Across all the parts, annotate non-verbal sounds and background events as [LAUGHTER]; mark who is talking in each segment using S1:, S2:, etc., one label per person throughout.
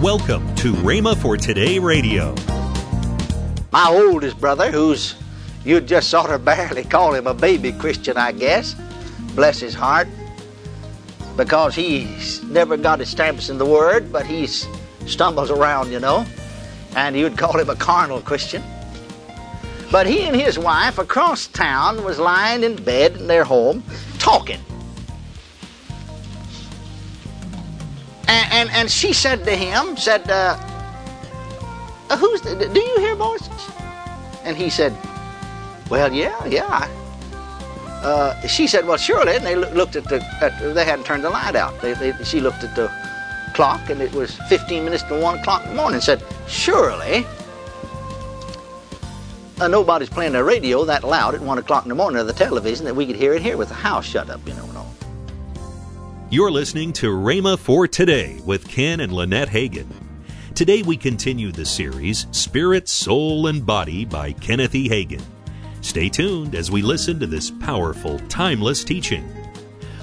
S1: Welcome to Rhema for Today Radio.
S2: My oldest brother, who's you'd just sort of barely call him a baby Christian, I guess, bless his heart, because he's never got his stamps in the Word, but he stumbles around, you know, and you'd call him a carnal Christian. But he and his wife across town was lying in bed in their home talking. And, and, and she said to him, said, uh, uh, who's, the, do you hear voices? And he said, well, yeah, yeah. Uh, she said, well, surely. And they looked at the, at, they hadn't turned the light out. They, they, she looked at the clock and it was 15 minutes to 1 o'clock in the morning and said, surely uh, nobody's playing the radio that loud at 1 o'clock in the morning or the television that we could hear it here with the house shut up, you know, and all.
S1: You're listening to Rhema for Today with Ken and Lynette Hagin. Today we continue the series Spirit, Soul, and Body by Kenneth E. Hagin. Stay tuned as we listen to this powerful, timeless teaching.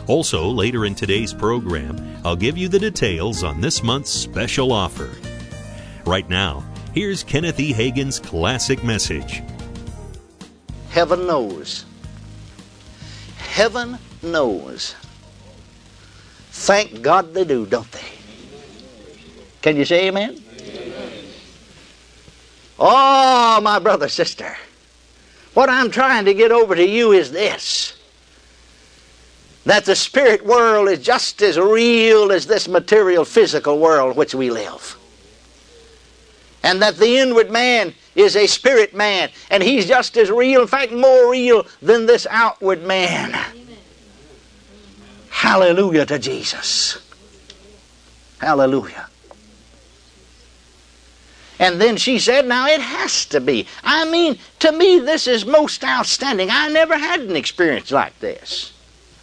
S1: Also, later in today's program, I'll give you the details on this month's special offer. Right now, here's Kenneth E. Hagin's classic message.
S2: Heaven knows. Heaven knows Thank God they do, don't they? Can you say amen? Oh, my brother, sister. What I'm trying to get over to you is this that the spirit world is just as real as this material physical world which we live. And that the inward man is a spirit man, and he's just as real, in fact, more real than this outward man. Hallelujah to Jesus. Hallelujah. And then she said, Now it has to be. I mean, to me, this is most outstanding. I never had an experience like this.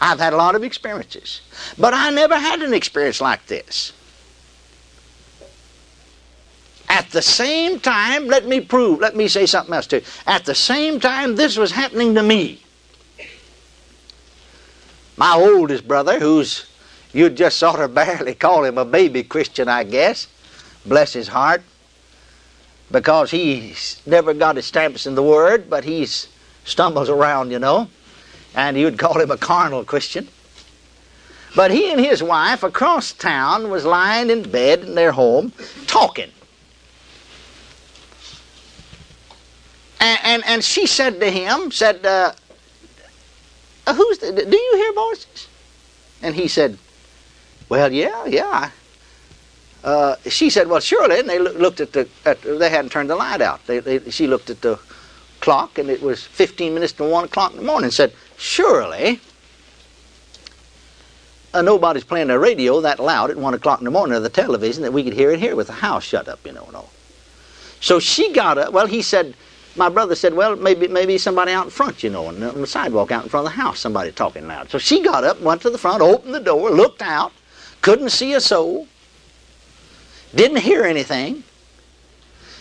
S2: I've had a lot of experiences, but I never had an experience like this. At the same time, let me prove, let me say something else too. At the same time, this was happening to me my oldest brother, who's you'd just sort of [LAUGHS] barely call him a baby Christian, I guess, bless his heart, because he's never got established in the Word, but he stumbles around, you know, and you'd call him a carnal Christian. But he and his wife across town was lying in bed in their home talking. And, and, and she said to him, said, uh, who's the, do you hear voices? And he said, well, yeah, yeah. Uh, she said, well, surely. And they looked at the, at, they hadn't turned the light out. They, they, she looked at the clock and it was 15 minutes to 1 o'clock in the morning and said, surely. Uh, nobody's playing the radio that loud at 1 o'clock in the morning or the television that we could hear it here with the house shut up, you know, and all. So she got up. Well, he said, my brother said, well, maybe maybe somebody out in front, you know, on the sidewalk out in front of the house, somebody talking loud. So she got up, went to the front, opened the door, looked out, couldn't see a soul, didn't hear anything.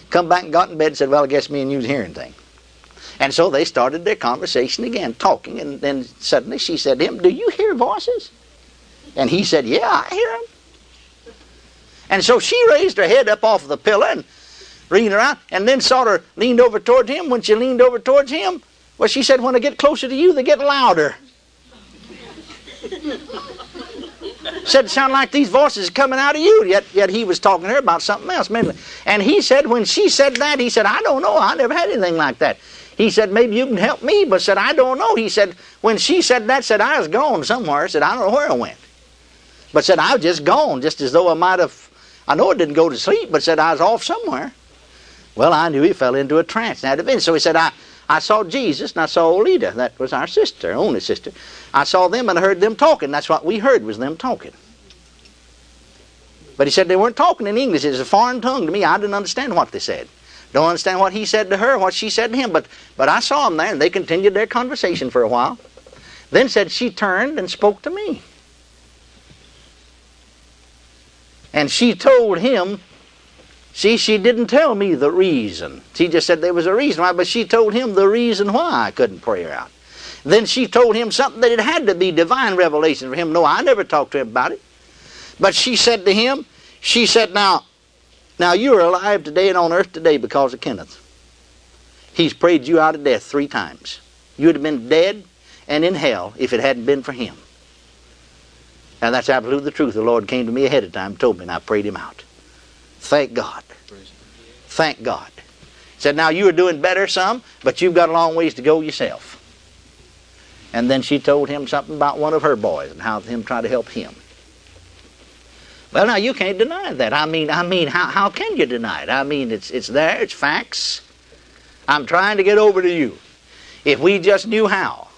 S2: Come back and got in bed and said, well, I guess me and you's hearing things. And so they started their conversation again, talking, and then suddenly she said to him, do you hear voices? And he said, yeah, I hear them. And so she raised her head up off of the pillow and leaning around, and then sort of leaned over towards him. When she leaned over towards him, well, she said, when I get closer to you, they get louder. [LAUGHS] said, it sounded like these voices coming out of you. Yet, yet he was talking to her about something else mainly. And he said, when she said that, he said, I don't know. I never had anything like that. He said, maybe you can help me. But said, I don't know. He said, when she said that, said, I was gone somewhere. Said, I don't know where I went. But said, I was just gone, just as though I might have, I know I didn't go to sleep, but said, I was off somewhere. Well, I knew he fell into a trance. Now, so he said, I, I saw Jesus and I saw Olida. That was our sister, only sister. I saw them and I heard them talking. That's what we heard was them talking. But he said they weren't talking in English. It was a foreign tongue to me. I didn't understand what they said. Don't understand what he said to her, what she said to him. But, but I saw them there and they continued their conversation for a while. Then said she turned and spoke to me. And she told him See, she didn't tell me the reason. She just said there was a reason why, but she told him the reason why I couldn't pray her out. Then she told him something that it had to be divine revelation for him. No, I never talked to him about it. But she said to him, she said, Now, Now you're alive today and on earth today because of Kenneth. He's prayed you out of death three times. You'd have been dead and in hell if it hadn't been for him. And that's absolutely the truth. The Lord came to me ahead of time, told me, and I prayed him out. Thank God. Thank God. He Said, now you are doing better some, but you've got a long ways to go yourself. And then she told him something about one of her boys and how him try to help him. Well, now you can't deny that. I mean, I mean, how, how can you deny it? I mean, it's it's there. It's facts. I'm trying to get over to you. If we just knew how,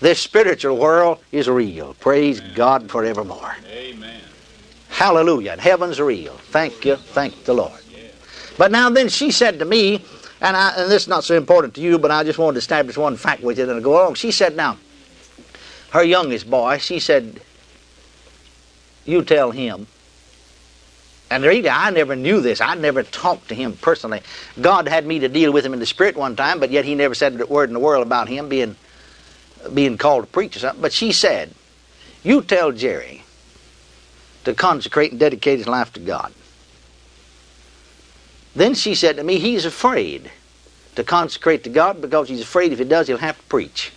S2: this spiritual world is real. Praise Amen. God forevermore. Amen. Hallelujah. And heaven's real. Thank you. Thank the Lord. But now then she said to me, and, I, and this is not so important to you, but I just wanted to establish one fact with you and go along. She said, now, her youngest boy, she said, you tell him and really, I never knew this. I never talked to him personally. God had me to deal with him in the spirit one time, but yet he never said a word in the world about him being being called to preach or something. But she said, "You tell Jerry to consecrate and dedicate his life to God." Then she said to me, "He's afraid to consecrate to God because he's afraid if he does, he'll have to preach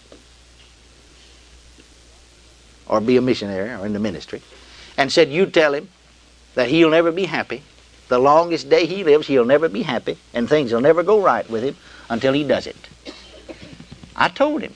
S2: or be a missionary or in the ministry." And said, "You tell him." that he'll never be happy. The longest day he lives, he'll never be happy, and things will never go right with him until he does it. I told him.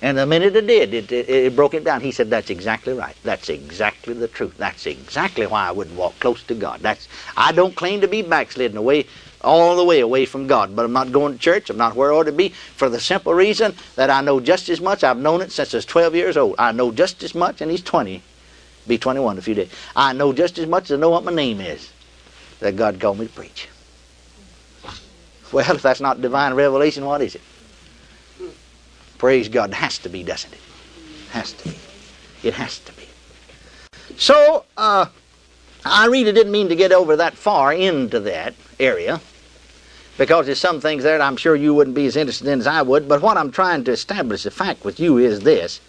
S2: And the minute it did, it, it, it, broke him down. He said, That's exactly right. That's exactly the truth. That's exactly why I wouldn't walk close to God. That's I don't claim to be backslidden away all the way away from God, but I'm not going to church. I'm not where I ought to be for the simple reason that I know just as much. I've known it since I was 12 years old. I know just as much, and he's 20 be 21 in a few days. I know just as much as I know what my name is that God called me to preach. Well, if [LAUGHS] that's not divine revelation, what is it? Praise God. It has to be, doesn't it? it Has to be. It has to be. So, uh, I really didn't mean to get over that far into that area because there's some things there that I'm sure you wouldn't be as interested in as I would. But what I'm trying to establish the fact with you is this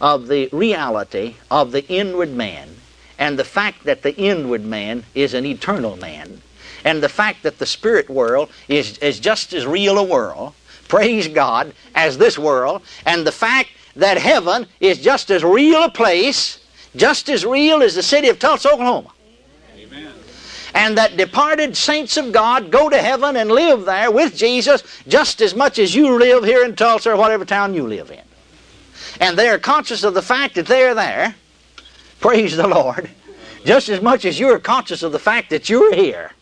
S2: of the reality of the inward man and the fact that the inward man is an eternal man and the fact that the spirit world is, is just as real a world, praise God, as this world, and the fact that heaven is just as real a place, just as real as the city of Tulsa, Oklahoma. Amen. And that departed saints of God go to heaven and live there with Jesus just as much as you live here in Tulsa or whatever town you live in and they are conscious of the fact that they're there, praise the Lord, just as much as you're conscious of the fact that you're here.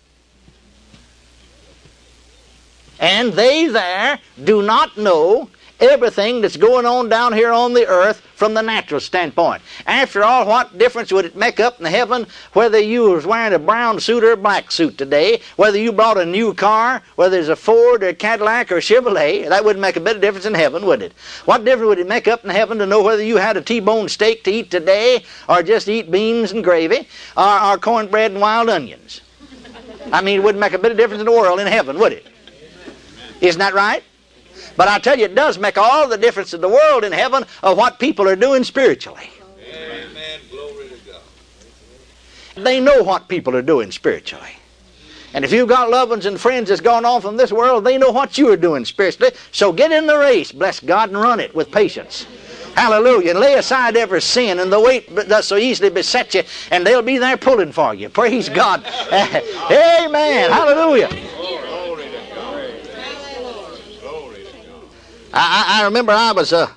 S2: And they there do not know everything that's going on down here on the earth from the natural standpoint. After all, what difference would it make up in heaven whether you was wearing a brown suit or a black suit today, whether you bought a new car, whether it's a Ford or a Cadillac or a Chevrolet? That wouldn't make a bit of difference in heaven, would it? What difference would it make up in heaven to know whether you had a T-bone steak to eat today or just eat beans and gravy or, or cornbread and wild onions? I mean, it wouldn't make a bit of difference in the world in heaven, would it? Isn't that right? But I tell you, it does make all the difference in the world in heaven of what people are doing spiritually. Amen. Glory to God. They know what people are doing spiritually. And if you've got loved ones and friends that's gone on from this world, they know what you are doing spiritually. So get in the race, bless God, and run it with patience. Hallelujah. And lay aside every sin and the weight that so easily beset you, and they'll be there pulling for you. Praise God. [LAUGHS] Amen. Hallelujah. I, I remember I was, uh,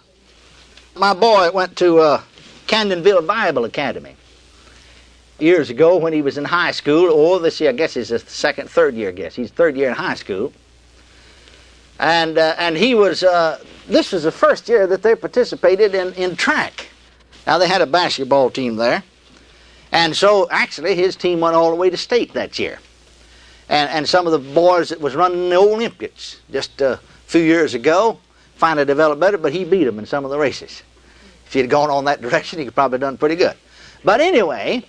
S2: my boy went to uh, Bible Academy years ago when he was in high school. Or this year, I guess he's a second, third year, I guess. He's third year in high school. And, uh, and he was, uh, this was the first year that they participated in, in track. Now, they had a basketball team there. And so, actually, his team went all the way to state that year. And, and some of the boys that was running the Olympics just a few years ago finally developed better, but he beat them in some of the races. If he'd gone on that [LAUGHS] direction, he could probably done pretty good. But anyway,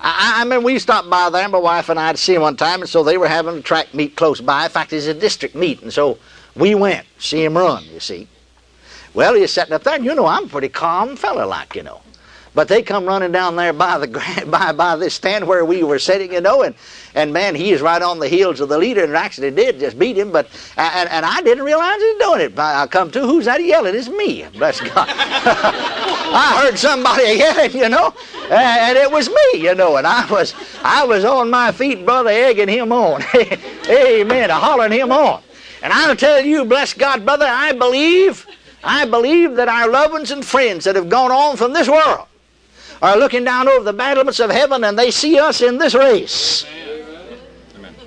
S2: I, I remember we stopped by there, my wife and I, to see him one time, and so they were having a track meet close by. In fact, it's a district meet, and so we went see him run, you see. Well, he's sitting up there, and you know, I'm a pretty calm fellow, like, you know. But they come running down there by the [LAUGHS] by by this stand where we were sitting, you know, and and man, he is right on the heels of the leader, and actually did just beat him. But and, and I didn't realize he was doing it. I come to, who's that yelling? It's me. Bless God. [LAUGHS] I heard somebody [LAUGHS] yelling, you know, and it was me, you know, and I was I was on my feet, brother, egging him on. Amen. Hollering him on. And I'll tell you, bless God, brother, I believe, I believe that our loved ones and friends that have gone on from this world are looking down over the battlements of heaven and they see us in this race.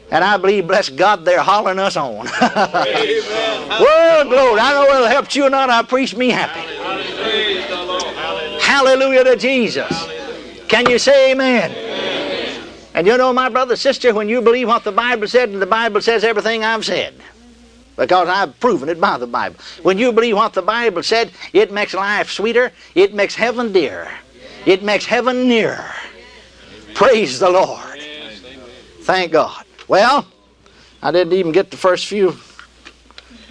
S2: And I believe, bless God, they're hollering us on. [LAUGHS] well, glory. I know whether it helps you or not, I preach me happy. Hallelujah to Jesus. Can you say amen? And you know, my brother, sister, when you believe what the Bible said, and the Bible says everything I've said, because I've proven it by the Bible. When you believe what the Bible said, it makes life sweeter, it makes heaven dearer, it makes heaven nearer. Praise the Lord. Thank God. Well, I didn't even get the first few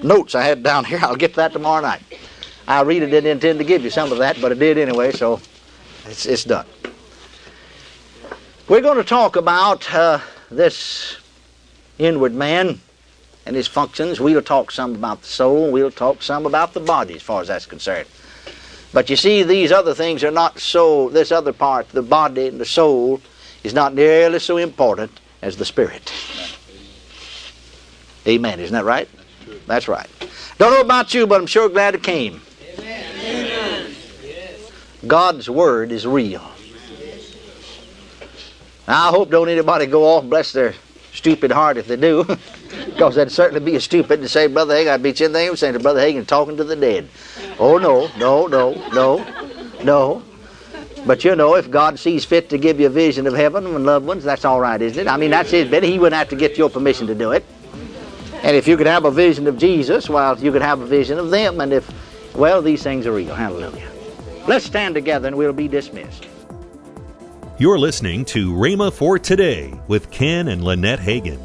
S2: notes I had down here. [LAUGHS] I'll get that tomorrow night. I really didn't intend to give you some of that, but I did anyway, so it's, it's done. We're going to talk about uh, this inward man and his functions. We'll talk some about the soul. We'll talk some about the body as far as that's concerned. But you see, these other things are not so, this other part, the body and the soul, is not nearly so important as the spirit. Amen. Isn't that right? That's right. Don't know about you, but I'm sure glad it came. Amen. God's Word is real. Now, I hope don't anybody go off bless their stupid heart if they do. [LAUGHS] because that'd certainly be a stupid to say, Brother Hagin, I beat you in the name saying to Brother Hagin talking to the dead. Oh, no, no, no, no, no. But you know, if God sees fit to give you a vision of heaven and loved ones, that's all right, isn't it? I mean, that's His bit. He wouldn't have to get your permission to do it. And if you could have a vision of Jesus, well, you could have a vision of them. And if, well, these things are real. Hallelujah. Let's stand together and we'll be dismissed.
S1: You're listening to Rhema for Today with Ken and Lynette Hagin.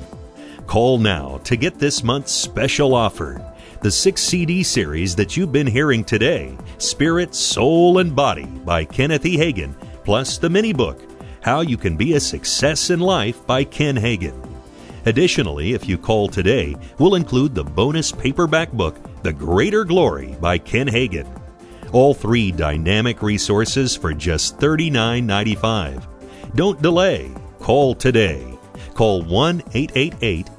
S1: Call now to get this month's special offer the six CD series that you've been hearing today Spirit, Soul, and Body by Kenneth E. Hagin, plus the mini book How You Can Be a Success in Life by Ken Hagin. Additionally, if you call today, we'll include the bonus paperback book The Greater Glory by Ken Hagin. All three dynamic resources for just $39.95. Don't delay. Call today. Call 1 888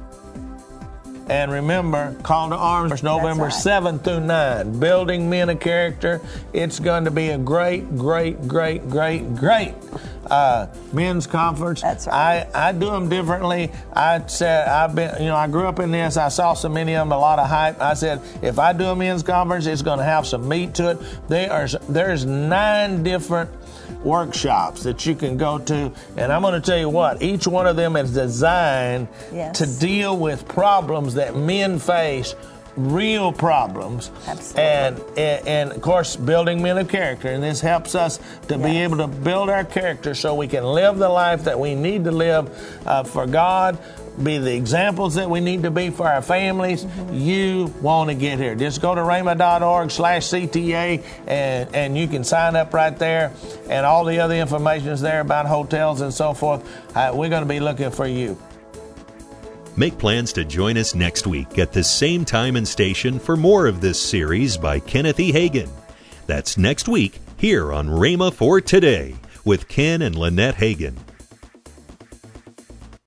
S3: And remember, Call to Arms, November right. 7 through 9. Building Men of Character. It's going to be a great, great, great, great, great uh, men's conference.
S4: That's right.
S3: I, I do them differently. I said, I've been, you know, I grew up in this. I saw so many of them, a lot of hype. I said, if I do a men's conference, it's going to have some meat to it. There are, there's nine different workshops that you can go to. And I'm going to tell you what, each one of them is designed yes. to deal with problems that men face real problems
S4: Absolutely.
S3: and, and and of course building men of character and this helps us to yes. be able to build our character so we can live the life that we need to live uh, for god be the examples that we need to be for our families, mm-hmm. you want to get here. Just go to rhema.org slash CTA and, and you can sign up right there. And all the other information is there about hotels and so forth. Uh, we're going to be looking for you.
S1: Make plans to join us next week at the same time and station for more of this series by Kenneth E. Hagin. That's next week here on Rhema for Today with Ken and Lynette Hagin.